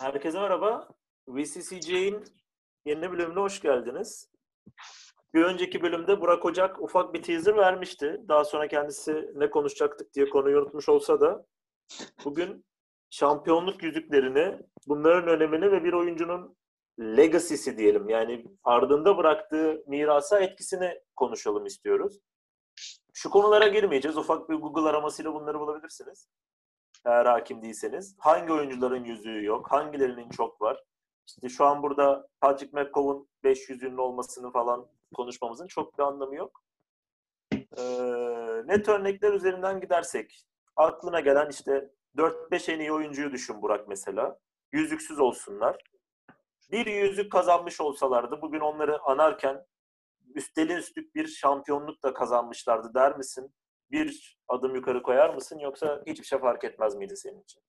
Herkese merhaba. VCCC'nin yeni bölümüne hoş geldiniz. Bir önceki bölümde Burak Ocak ufak bir teaser vermişti. Daha sonra kendisi ne konuşacaktık diye konuyu unutmuş olsa da bugün şampiyonluk yüzüklerini, bunların önemini ve bir oyuncunun legacy'si diyelim. Yani ardında bıraktığı mirasa etkisini konuşalım istiyoruz. Şu konulara girmeyeceğiz. Ufak bir Google aramasıyla bunları bulabilirsiniz. Eğer hakim değilseniz. Hangi oyuncuların yüzüğü yok? Hangilerinin çok var? İşte şu an burada Patrick McColl'un 500'ünün olmasını falan konuşmamızın çok bir anlamı yok. Ee, net örnekler üzerinden gidersek aklına gelen işte 4-5 en iyi oyuncuyu düşün Burak mesela. Yüzüksüz olsunlar. Bir yüzük kazanmış olsalardı bugün onları anarken üstelin üstlük bir şampiyonluk da kazanmışlardı der misin? Bir adım yukarı koyar mısın yoksa hiçbir şey fark etmez miydi senin için?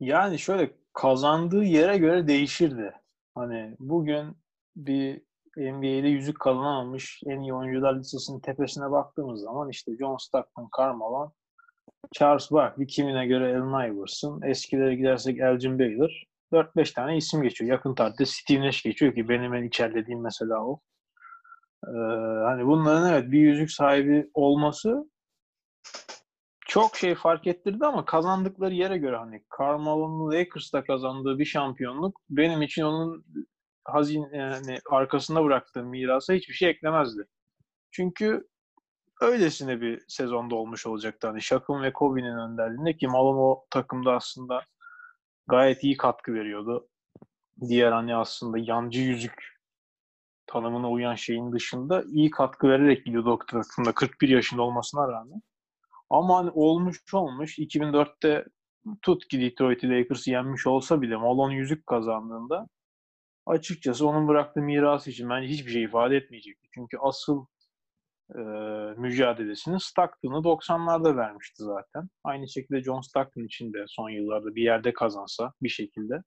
Yani şöyle kazandığı yere göre değişirdi. Hani bugün bir NBA'de yüzük kazanamamış en iyi oyuncular listesinin tepesine baktığımız zaman işte John Stockton, Carmelo, Charles Barkley, kimine göre Allen Iverson, eskilere gidersek Elgin Baylor, 4-5 tane isim geçiyor. Yakın tarihte Steve Nash geçiyor ki benim en içerlediğim mesela o. Ee, hani bunların evet bir yüzük sahibi olması çok şey fark ettirdi ama kazandıkları yere göre hani Carmelo'nun Lakers'ta kazandığı bir şampiyonluk benim için onun hazin yani arkasında bıraktığı mirasa hiçbir şey eklemezdi. Çünkü öylesine bir sezonda olmuş olacaktı. Hani Shaq'ın ve Kobe'nin önderliğinde ki Malone o takımda aslında gayet iyi katkı veriyordu. Diğer hani aslında yancı yüzük tanımına uyan şeyin dışında iyi katkı vererek gidiyordu o takımda 41 yaşında olmasına rağmen. Ama hani olmuş olmuş 2004'te tut ki Detroit Lakers'ı yenmiş olsa bile Malone yüzük kazandığında açıkçası onun bıraktığı mirası için bence hiçbir şey ifade etmeyecekti. Çünkü asıl e, mücadelesini Stockton'ı 90'larda vermişti zaten. Aynı şekilde John Stockton için de son yıllarda bir yerde kazansa bir şekilde.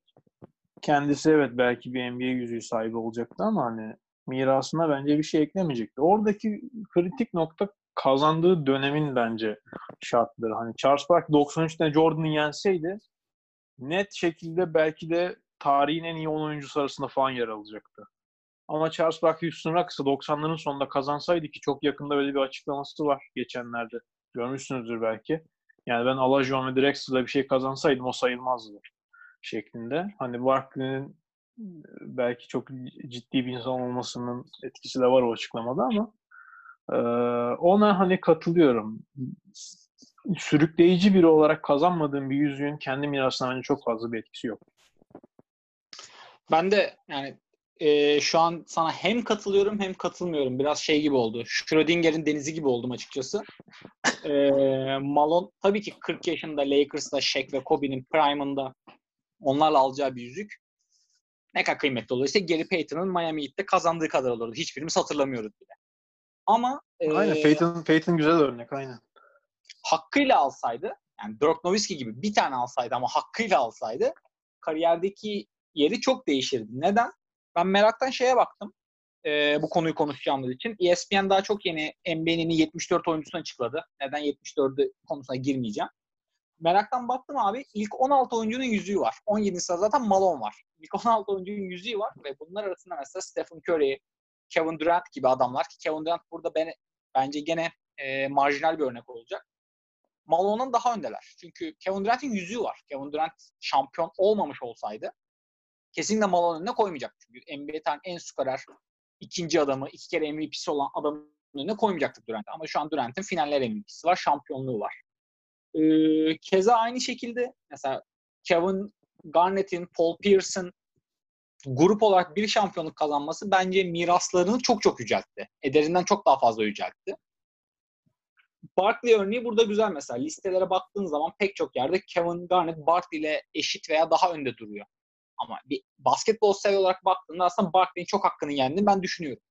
Kendisi evet belki bir NBA yüzüğü sahibi olacaktı ama hani mirasına bence bir şey eklemeyecekti. Oradaki kritik nokta kazandığı dönemin bence şartları. Hani Charles Barkley 93'te Jordan'ı yenseydi net şekilde belki de tarihin en iyi 10 oyuncusu arasında falan yer alacaktı. Ama Charles Barkley Houston Rockets'ı 90'ların sonunda kazansaydı ki çok yakında böyle bir açıklaması var geçenlerde. Görmüşsünüzdür belki. Yani ben Alajuwon ve Drexler'la bir şey kazansaydım o sayılmazdı şeklinde. Hani Barkley'nin belki çok ciddi bir insan olmasının etkisi de var o açıklamada ama ona hani katılıyorum. Sürükleyici biri olarak kazanmadığım bir yüzüğün kendi mirasına bence çok fazla bir etkisi yok. Ben de yani e, şu an sana hem katılıyorum hem katılmıyorum. Biraz şey gibi oldu. Schrödinger'in denizi gibi oldum açıkçası. E, Malone tabii ki 40 yaşında Lakers'da Shaq ve Kobe'nin prime'ında onlarla alacağı bir yüzük ne kadar kıymetli olur. İşte Gary Payton'ın Miami Heat'te kazandığı kadar olurdu. Hiçbirimiz hatırlamıyoruz bile. Ama aynen e, Payton, Payton güzel örnek aynen. Hakkıyla alsaydı yani Dirk Nowitzki gibi bir tane alsaydı ama hakkıyla alsaydı kariyerdeki yeri çok değişirdi. Neden? Ben meraktan şeye baktım. E, bu konuyu konuşacağımız için. ESPN daha çok yeni NBA'nin 74 oyuncusunu açıkladı. Neden 74'ü konusuna girmeyeceğim. Meraktan baktım abi. İlk 16 oyuncunun yüzüğü var. 17 sırada zaten Malone var. İlk 16 oyuncunun yüzüğü var ve bunlar arasında mesela Stephen Curry, Kevin Durant gibi adamlar ki Kevin Durant burada ben, bence gene e, marjinal bir örnek olacak. Malone'dan daha öndeler. Çünkü Kevin Durant'in yüzüğü var. Kevin Durant şampiyon olmamış olsaydı kesinlikle Malone'un önüne koymayacak. Çünkü NBA'den en skorer ikinci adamı, iki kere MVP'si olan adamın önüne koymayacaktık Durant'ı. Ama şu an Durant'in finaller MVP'si var, şampiyonluğu var. Ee, keza aynı şekilde mesela Kevin Garnett'in, Paul Pierce'ın grup olarak bir şampiyonluk kazanması bence miraslarını çok çok yüceltti. Ederinden çok daha fazla yüceltti. Barkley örneği burada güzel mesela. Listelere baktığın zaman pek çok yerde Kevin Garnett Barkley ile eşit veya daha önde duruyor. Ama bir basketbol seviye olarak baktığında aslında Barkley'in çok hakkını yendiğini ben düşünüyorum.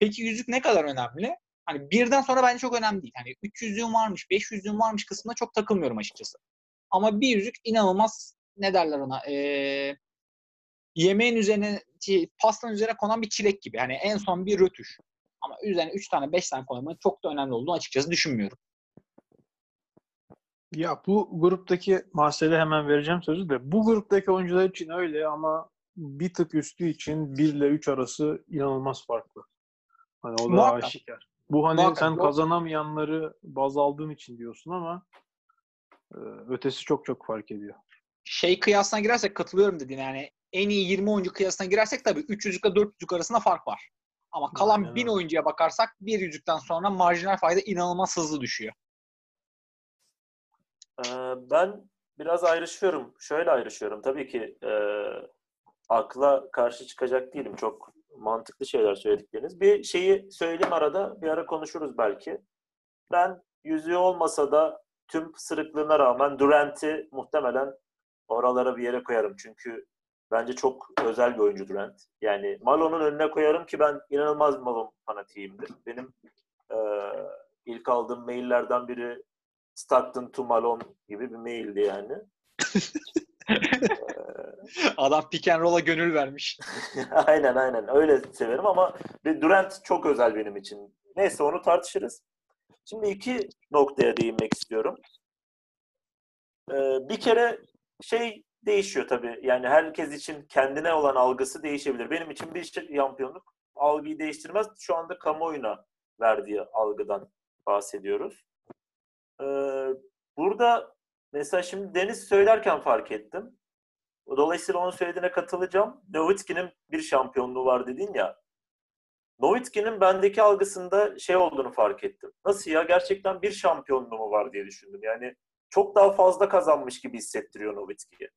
Peki yüzük ne kadar önemli? Hani birden sonra bence çok önemli değil. Hani 300'lüğün varmış, 500'lüğün varmış kısmında çok takılmıyorum açıkçası. Ama bir yüzük inanılmaz ne derler ona? Ee, yemeğin üzerine, pastanın üzerine konan bir çilek gibi. Yani en son bir rötuş. Ama üzerine 3 tane 5 tane koymanın çok da önemli olduğunu açıkçası düşünmüyorum. Ya bu gruptaki Marsel'e hemen vereceğim sözü de bu gruptaki oyuncular için öyle ama bir tık üstü için 1 ile 3 arası inanılmaz farklı. Hani o da Muhakkak. aşikar. Bu hani Muhakkak. sen Bu- kazanamayanları baz aldığın için diyorsun ama e, ötesi çok çok fark ediyor. Şey kıyasına girersek katılıyorum dediğine yani en iyi 20 oyuncu kıyasına girersek tabii 300 ile 400 arasında fark var. Ama kalan Aynen 1000 öyle. oyuncuya bakarsak bir yüzükten sonra marjinal fayda inanılmaz hızlı düşüyor. Ee, ben biraz ayrışıyorum. Şöyle ayrışıyorum. Tabii ki e, akla karşı çıkacak değilim. Çok mantıklı şeyler söyledikleriniz. Bir şeyi söyleyeyim arada. Bir ara konuşuruz belki. Ben yüzüğü olmasa da tüm pısırıklığına rağmen Durant'i muhtemelen oralara bir yere koyarım. Çünkü bence çok özel bir oyuncu Durant. Yani Malone'un önüne koyarım ki ben inanılmaz Malone fanatiyimdir. Benim e, ilk aldığım maillerden biri Stockton to Malone gibi bir maildi yani. Adam pick and roll'a gönül vermiş. aynen aynen öyle severim ama Durant çok özel benim için. Neyse onu tartışırız. Şimdi iki noktaya değinmek istiyorum. Ee, bir kere şey değişiyor tabii. Yani herkes için kendine olan algısı değişebilir. Benim için bir şampiyonluk algıyı değiştirmez. Şu anda kamuoyuna verdiği algıdan bahsediyoruz. Ee, burada mesela şimdi Deniz söylerken fark ettim. Dolayısıyla onun söylediğine katılacağım. Nowitzki'nin bir şampiyonluğu var dedin ya. Nowitzki'nin bendeki algısında şey olduğunu fark ettim. Nasıl ya? Gerçekten bir şampiyonluğu mu var diye düşündüm. Yani çok daha fazla kazanmış gibi hissettiriyor Nowitzki'yi.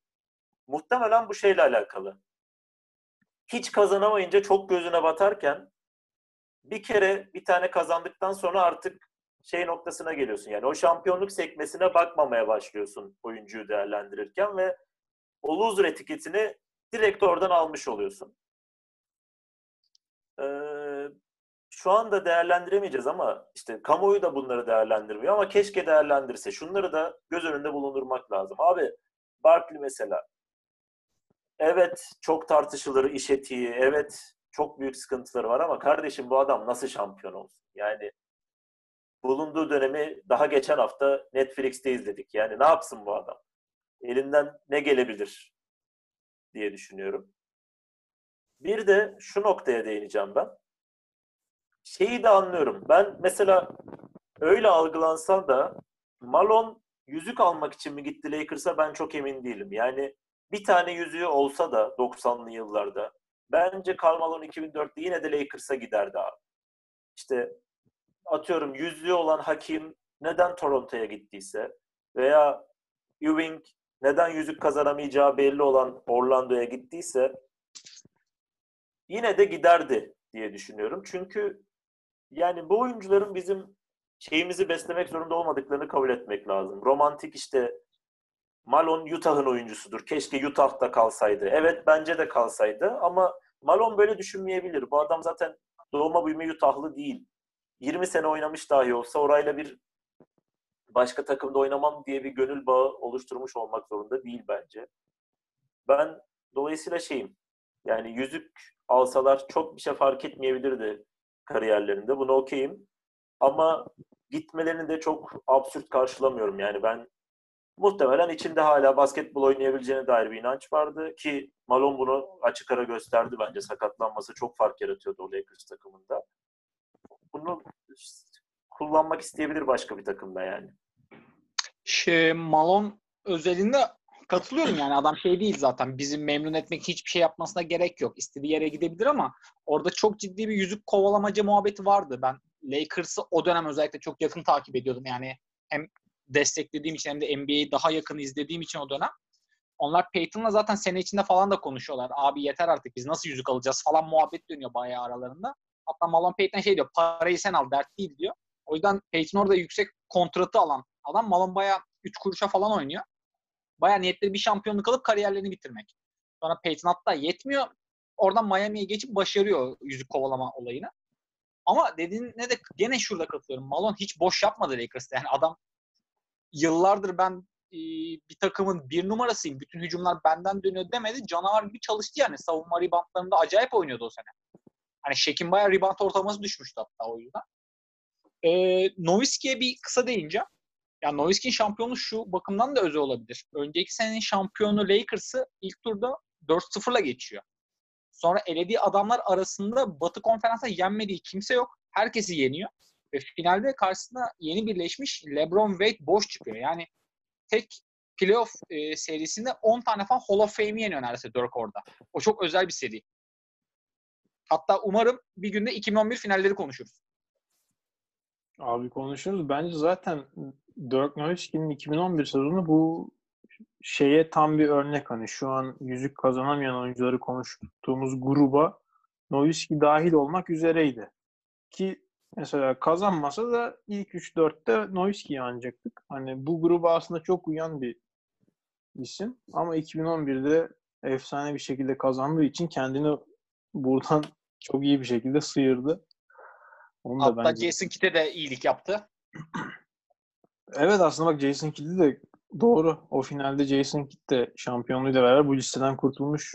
Muhtemelen bu şeyle alakalı. Hiç kazanamayınca çok gözüne batarken bir kere bir tane kazandıktan sonra artık şey noktasına geliyorsun. Yani o şampiyonluk sekmesine bakmamaya başlıyorsun oyuncuyu değerlendirirken ve o loser etiketini direkt oradan almış oluyorsun. Ee, şu anda değerlendiremeyeceğiz ama işte kamuoyu da bunları değerlendirmiyor ama keşke değerlendirse. Şunları da göz önünde bulundurmak lazım. Abi Barkley mesela. Evet çok tartışılır iş etiği. Evet çok büyük sıkıntıları var ama kardeşim bu adam nasıl şampiyon olsun? Yani bulunduğu dönemi daha geçen hafta Netflix'te izledik. Yani ne yapsın bu adam? Elinden ne gelebilir diye düşünüyorum. Bir de şu noktaya değineceğim ben. Şeyi de anlıyorum. Ben mesela öyle algılansam da Malone yüzük almak için mi gitti Lakers'a ben çok emin değilim. Yani bir tane yüzüğü olsa da 90'lı yıllarda bence Karl Malone 2004'te yine de Lakers'a giderdi abi. İşte atıyorum yüzüğü olan Hakim neden Toronto'ya gittiyse veya Ewing neden yüzük kazanamayacağı belli olan Orlando'ya gittiyse yine de giderdi diye düşünüyorum. Çünkü yani bu oyuncuların bizim şeyimizi beslemek zorunda olmadıklarını kabul etmek lazım. Romantik işte Malone Utah'ın oyuncusudur. Keşke Utah'ta kalsaydı. Evet bence de kalsaydı ama Malone böyle düşünmeyebilir. Bu adam zaten doğma büyüme Utah'lı değil. 20 sene oynamış dahi olsa orayla bir başka takımda oynamam diye bir gönül bağı oluşturmuş olmak zorunda değil bence. Ben dolayısıyla şeyim yani yüzük alsalar çok bir şey fark etmeyebilirdi kariyerlerinde. Bunu okeyim. Ama gitmelerini de çok absürt karşılamıyorum. Yani ben muhtemelen içinde hala basketbol oynayabileceğine dair bir inanç vardı ki Malone bunu açık ara gösterdi bence. Sakatlanması çok fark yaratıyordu o Lakers takımında. Bunu kullanmak isteyebilir başka bir takımda yani. Şey, Malone özelinde katılıyorum yani adam şey değil zaten bizim memnun etmek hiçbir şey yapmasına gerek yok. İstediği yere gidebilir ama orada çok ciddi bir yüzük kovalamaca muhabbeti vardı. Ben Lakers'ı o dönem özellikle çok yakın takip ediyordum yani hem desteklediğim için hem de NBA'yi daha yakın izlediğim için o dönem. Onlar Peyton'la zaten sene içinde falan da konuşuyorlar. Abi yeter artık biz nasıl yüzük alacağız falan muhabbet dönüyor bayağı aralarında. Hatta Malone Peyton şey diyor parayı sen al dert değil diyor. O yüzden Peyton orada yüksek kontratı alan adam Malone bayağı 3 kuruşa falan oynuyor. Bayağı niyetleri bir şampiyonluk alıp kariyerlerini bitirmek. Sonra Peyton hatta yetmiyor. Oradan Miami'ye geçip başarıyor yüzük kovalama olayını. Ama dediğine de gene şurada katılıyorum. Malone hiç boş yapmadı Lakers'ta. Yani adam yıllardır ben e, bir takımın bir numarasıyım. Bütün hücumlar benden dönüyor demedi. Canavar gibi çalıştı yani. Savunma reboundlarında acayip oynuyordu o sene. Hani Şek'in bayağı rebound ortalaması düşmüştü hatta o yüzden. E, Nowitzki'ye bir kısa değineceğim. Ya Nowitzki'nin şampiyonu şu bakımdan da özel olabilir. Önceki senenin şampiyonu Lakers'ı ilk turda 4-0'la geçiyor. Sonra elediği adamlar arasında Batı konferansında yenmediği kimse yok. Herkesi yeniyor. Ve finalde karşısında yeni birleşmiş LeBron Wade boş çıkıyor. Yani tek playoff e, serisinde 10 tane falan Hall of Fame'i yeniyor neredeyse Dirk orada. O çok özel bir seri. Hatta umarım bir günde 2011 finalleri konuşuruz. Abi konuşuruz. Bence zaten Dirk Nowitzki'nin 2011 sezonu bu şeye tam bir örnek. Hani şu an yüzük kazanamayan oyuncuları konuştuğumuz gruba Nowitzki dahil olmak üzereydi. Ki mesela kazanmasa da ilk 3-4'te Nowitzki'yi anacaktık. Hani bu gruba aslında çok uyan bir isim. Ama 2011'de efsane bir şekilde kazandığı için kendini buradan çok iyi bir şekilde sıyırdı. Onu da Hatta bence... Jason Kidd'e de iyilik yaptı. Evet aslında bak Jason Kidd'i de doğru. O finalde Jason Kidd de şampiyonluğuyla beraber bu listeden kurtulmuş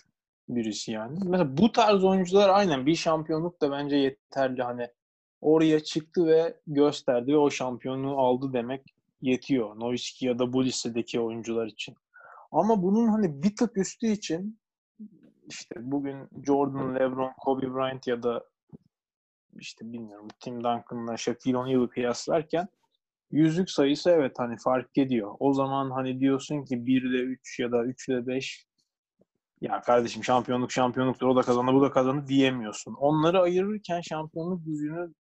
birisi yani. Mesela bu tarz oyuncular aynen bir şampiyonluk da bence yeterli. Hani oraya çıktı ve gösterdi ve o şampiyonluğu aldı demek yetiyor. Nowitzki ya da bu listedeki oyuncular için. Ama bunun hani bir tık üstü için işte bugün Jordan, LeBron, Kobe Bryant ya da işte bilmiyorum Tim Duncan'la Shaquille O'Neal'ı kıyaslarken yüzlük sayısı evet hani fark ediyor. O zaman hani diyorsun ki 1'de 3 ya da 3'de 5 ya kardeşim şampiyonluk şampiyonluktur o da kazandı bu da kazandı diyemiyorsun. Onları ayırırken şampiyonluk yüzüğünü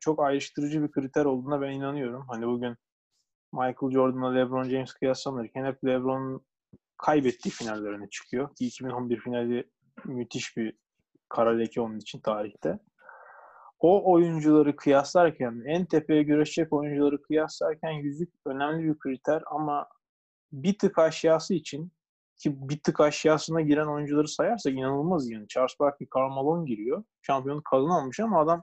çok ayrıştırıcı bir kriter olduğuna ben inanıyorum. Hani bugün Michael Jordan'la LeBron James kıyaslanırken hep LeBron kaybettiği finallerine çıkıyor. Ki 2011 finali müthiş bir kara leke onun için tarihte. O oyuncuları kıyaslarken, en tepeye güreşecek oyuncuları kıyaslarken yüzük önemli bir kriter ama bir tık aşağısı için ki bir tık aşağısına giren oyuncuları sayarsak inanılmaz yani. Charles Barkley, Karl Malone giriyor. Şampiyonluk kazanamamış ama adam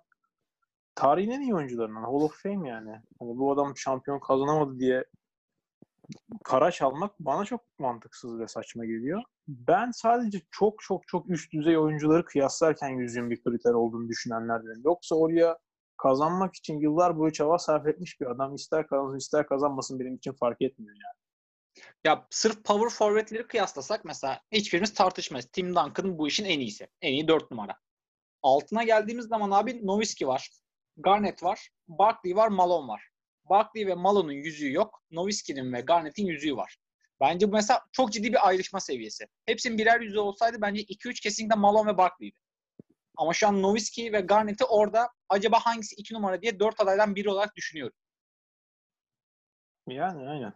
tarihin en iyi oyuncularından. Hall of Fame yani. Hani bu adam şampiyon kazanamadı diye kara çalmak bana çok mantıksız ve saçma geliyor. Ben sadece çok çok çok üst düzey oyuncuları kıyaslarken yüzüğün bir kriter olduğunu düşünenlerdenim. Yoksa oraya kazanmak için yıllar boyu çaba sarf etmiş bir adam ister kazansın ister kazanmasın benim için fark etmiyor yani. Ya sırf power forward'leri kıyaslasak mesela hiçbirimiz tartışmayız. Tim Duncan bu işin en iyisi. En iyi 4 numara. Altına geldiğimiz zaman abi Nowitzki var. Garnett var. Barkley var. Malone var. Barkley ve Malone'un yüzüğü yok. Nowitzki'nin ve Garnett'in yüzüğü var. Bence bu mesela çok ciddi bir ayrışma seviyesi. Hepsinin birer yüzüğü olsaydı bence 2-3 kesinlikle Malone ve Barkley'di. Ama şu an Nowitzki ve Garnett'i orada acaba hangisi 2 numara diye 4 adaydan biri olarak düşünüyorum. Yani aynen.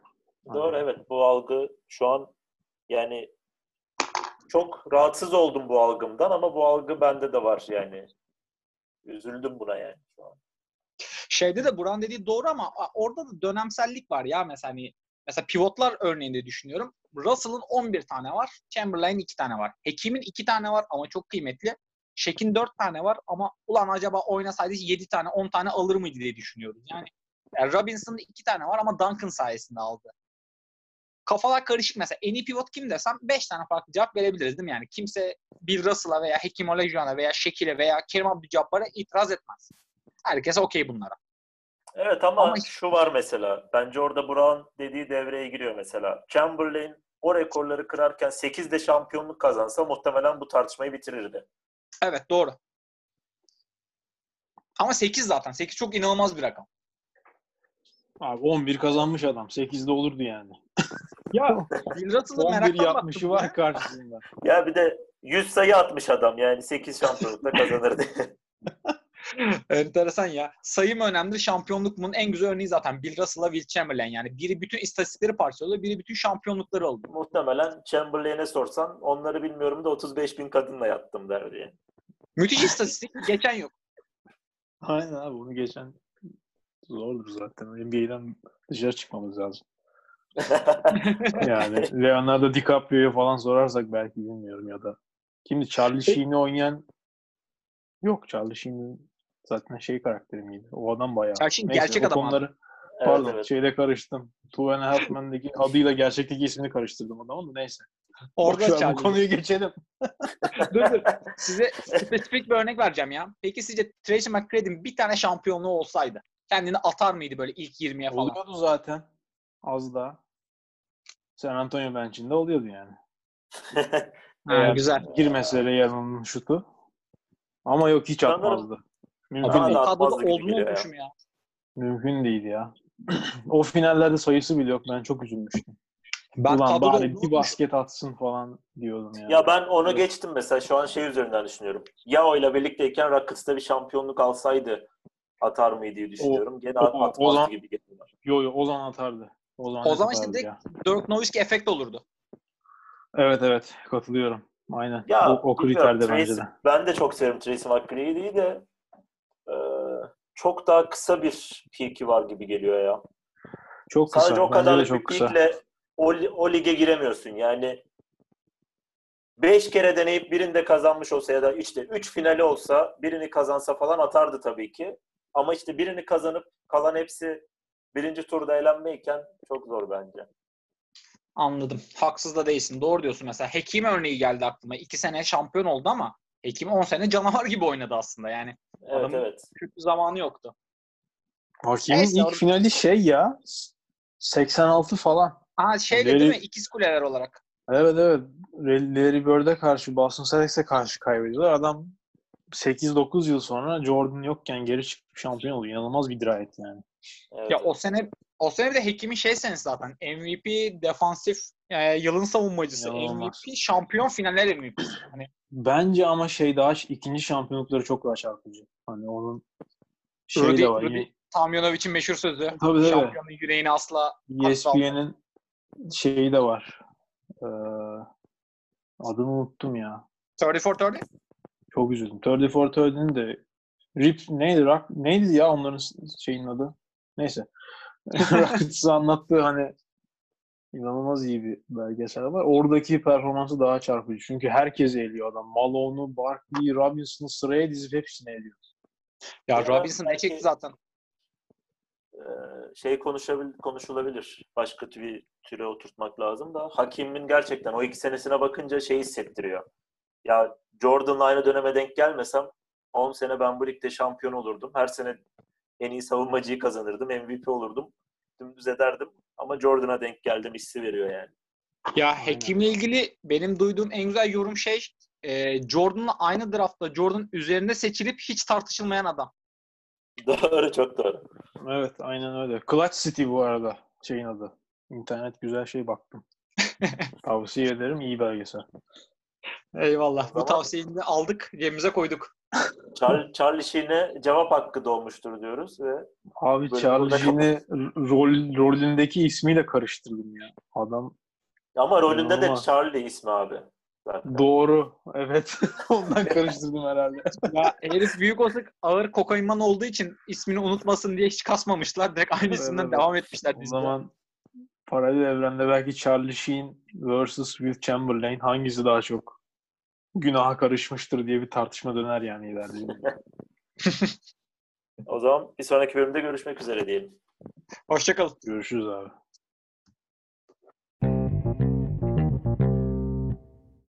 Doğru evet bu algı şu an yani çok rahatsız oldum bu algımdan ama bu algı bende de var yani. Üzüldüm buna yani şu an. Şeyde de Buran dediği doğru ama orada da dönemsellik var ya mesela hani mesela pivotlar örneğinde düşünüyorum. Russell'ın 11 tane var. Chamberlain 2 tane var. Hekim'in 2 tane var ama çok kıymetli. Shaq'in 4 tane var ama ulan acaba oynasaydı 7 tane 10 tane alır mıydı diye düşünüyoruz. Yani, yani Robinson'ın 2 tane var ama Duncan sayesinde aldı. Kafalar karışık mesela. En iyi pivot kim desem 5 tane farklı cevap verebiliriz değil mi? Yani kimse Bill Russell'a veya Hakim Olajuwon'a veya Shaq'ile veya Kerim Abdul-Jabbar'a itiraz etmez. Herkes okey bunlara. Evet ama, Ama- şu var mesela. Bence orada Brown dediği devreye giriyor mesela. Chamberlain o rekorları kırarken 8'de şampiyonluk kazansa muhtemelen bu tartışmayı bitirirdi. Evet doğru. Ama 8 zaten. 8 çok inanılmaz bir rakam. Abi 11 kazanmış adam. 8'de olurdu yani. Ya Bill Russell'ı 11 meraktan yapmışı var ya. karşısında. Ya bir de 100 sayı atmış adam yani 8 şampiyonlukta kazanırdı. Enteresan ya. Sayı mı önemli, şampiyonluk mu? En güzel örneği zaten Bill Russell'la Will Chamberlain. Yani biri bütün istatistikleri parçalıyor, biri bütün şampiyonlukları aldı. muhtemelen Chamberlain'e sorsan onları bilmiyorum da 35 bin kadınla yattım der diye. Müthiş istatistik. Geçen yok. Aynen abi bunu geçen zordur zaten. NBA'den dışarı çıkmamız lazım. Yani Leonardo DiCaprio'ya falan sorarsak belki bilmiyorum ya da kimdi Charlie Sheen'i oynayan yok Charlie Sheen'in zaten şey karakteri miydi? O adam bayağı. Sheen Neyse, gerçek adam abi. konuları, Evet, Pardon evet. şeyle karıştım. Two and a Half Men'deki adıyla gerçekteki ismini karıştırdım adamın da neyse. Orada Charlie. bu konuyu geçelim. dur dur. Size spesifik bir örnek vereceğim ya. Peki sizce Tracy McGrady'nin bir tane şampiyonluğu olsaydı kendini atar mıydı böyle ilk 20'ye falan? Oluyordu zaten. Az daha. San Antonio bench'inde oluyordu yani. Ha, güzel. Girmese Real'ın şutu. Ama yok hiç Sanırım- atmazdı. Mümkün değil. da o kadroda olduğunu geliyor ya. unutmuşum ya. Mümkün değil ya. o finallerde sayısı bile yok. Ben çok üzülmüştüm. Ben Ulan kadroda bari olduğunu bir unutmuşum. basket atsın falan diyordum ya. ya ben onu geçtim mesela şu an şey üzerinden düşünüyorum. Yao ile birlikteyken Rockets'ta bir şampiyonluk alsaydı atar mıydı diye düşünüyorum. Gene o- atmazdı o zaman- gibi geliyor. Yo yo o zaman atardı. O zaman, O zaman işte direkt-. Dirk Nowitzki efekt olurdu. Evet evet katılıyorum. Aynen. Ya o, o kriterde bence de. Ben de çok severim Tracy McGrady'yi de çok daha kısa bir peak'i var gibi geliyor ya. Çok kısa. Sadece o kadarlık bir çok kısa. peak'le o, o lige giremiyorsun. Yani 5 kere deneyip birinde kazanmış olsa ya da işte 3 finali olsa birini kazansa falan atardı tabii ki. Ama işte birini kazanıp kalan hepsi birinci turda elenmeyken çok zor bence. Anladım. Haksız da değilsin. Doğru diyorsun mesela. Hekim örneği geldi aklıma. İki sene şampiyon oldu ama Hekim 10 sene canavar gibi oynadı aslında yani. Evet Adamın- evet. Kötü zamanı yoktu. Hakim'in Neyse, ilk orada- finali şey ya 86 falan. Ha şeyle Larry- değil mi? İkiz kuleler olarak. Evet evet. Larry Bird'e karşı Boston Celtics'e karşı kaybediyorlar. Adam 8-9 yıl sonra Jordan yokken geri çıkıp şampiyon oluyor. İnanılmaz bir dirayet yani. evet, Ya o sene o sene de Hekim'in şey senesi zaten. MVP defansif e, yılın savunmacısı. İnanılmaz. MVP şampiyon finaller MVP'si. Hani Bence ama şey daha ikinci şampiyonlukları çok daha çarpıcı. Hani onun şey Rudy, de var. Rudy Yine- Tamjanovic'in meşhur sözü. Tabii tabii. Şampiyonun yüreğini asla ESPN'in şeyi de var. Ee, adını unuttum ya. 30 for 30. Çok üzüldüm. 30 for 30'nin de Rip neydi? Rock, neydi ya onların şeyin adı? Neyse. Rockets'ı anlattığı hani inanılmaz iyi bir belgesel var. Oradaki performansı daha çarpıcı. Çünkü herkes eliyor adam. Malone'u, Barkley, Robinson'ı sıraya dizip hepsini eliyor. Ya Ya Robinson ne çekti zaten. Şey konuşabil konuşulabilir. Başka bir türe oturtmak lazım da Hakim'in gerçekten o iki senesine bakınca şey hissettiriyor. Ya Jordan'la aynı döneme denk gelmesem 10 sene ben bu ligde şampiyon olurdum. Her sene en iyi savunmacıyı kazanırdım. MVP olurdum. Dümdüz ederdim. Ama Jordan'a denk geldim hissi veriyor yani. Ya Hekim'le ilgili benim duyduğum en güzel yorum şey e, Jordan'la aynı draftta Jordan üzerinde seçilip hiç tartışılmayan adam. Doğru, çok doğru. Evet aynen öyle. Clutch City bu arada şeyin adı. İnternet güzel şey baktım. Tavsiye ederim. iyi belgesel. Eyvallah. Bu Tamam. tavsiyeni de aldık, cebimize koyduk. Charlie, Charlie Sheen'e cevap hakkı doğmuştur diyoruz ve Abi Charlie burada Sheen'i rol, rolündeki ismiyle karıştırdım ya. Adam ama rolünde de. Charlie ismi abi. Zaten. doğru. Evet. Ondan karıştırdım herhalde. Ya herif büyük olsak ağır kokainman olduğu için ismini unutmasın diye hiç kasmamışlar. Direkt aynı isimden Evet. devam etmişler O zaman paralel evrende belki Charlie Sheen vs. Will Chamberlain hangisi daha çok günaha karışmıştır diye bir tartışma döner yani ileride. O zaman bir sonraki bölümde görüşmek üzere diyelim. Hoşçakalın. Görüşürüz abi.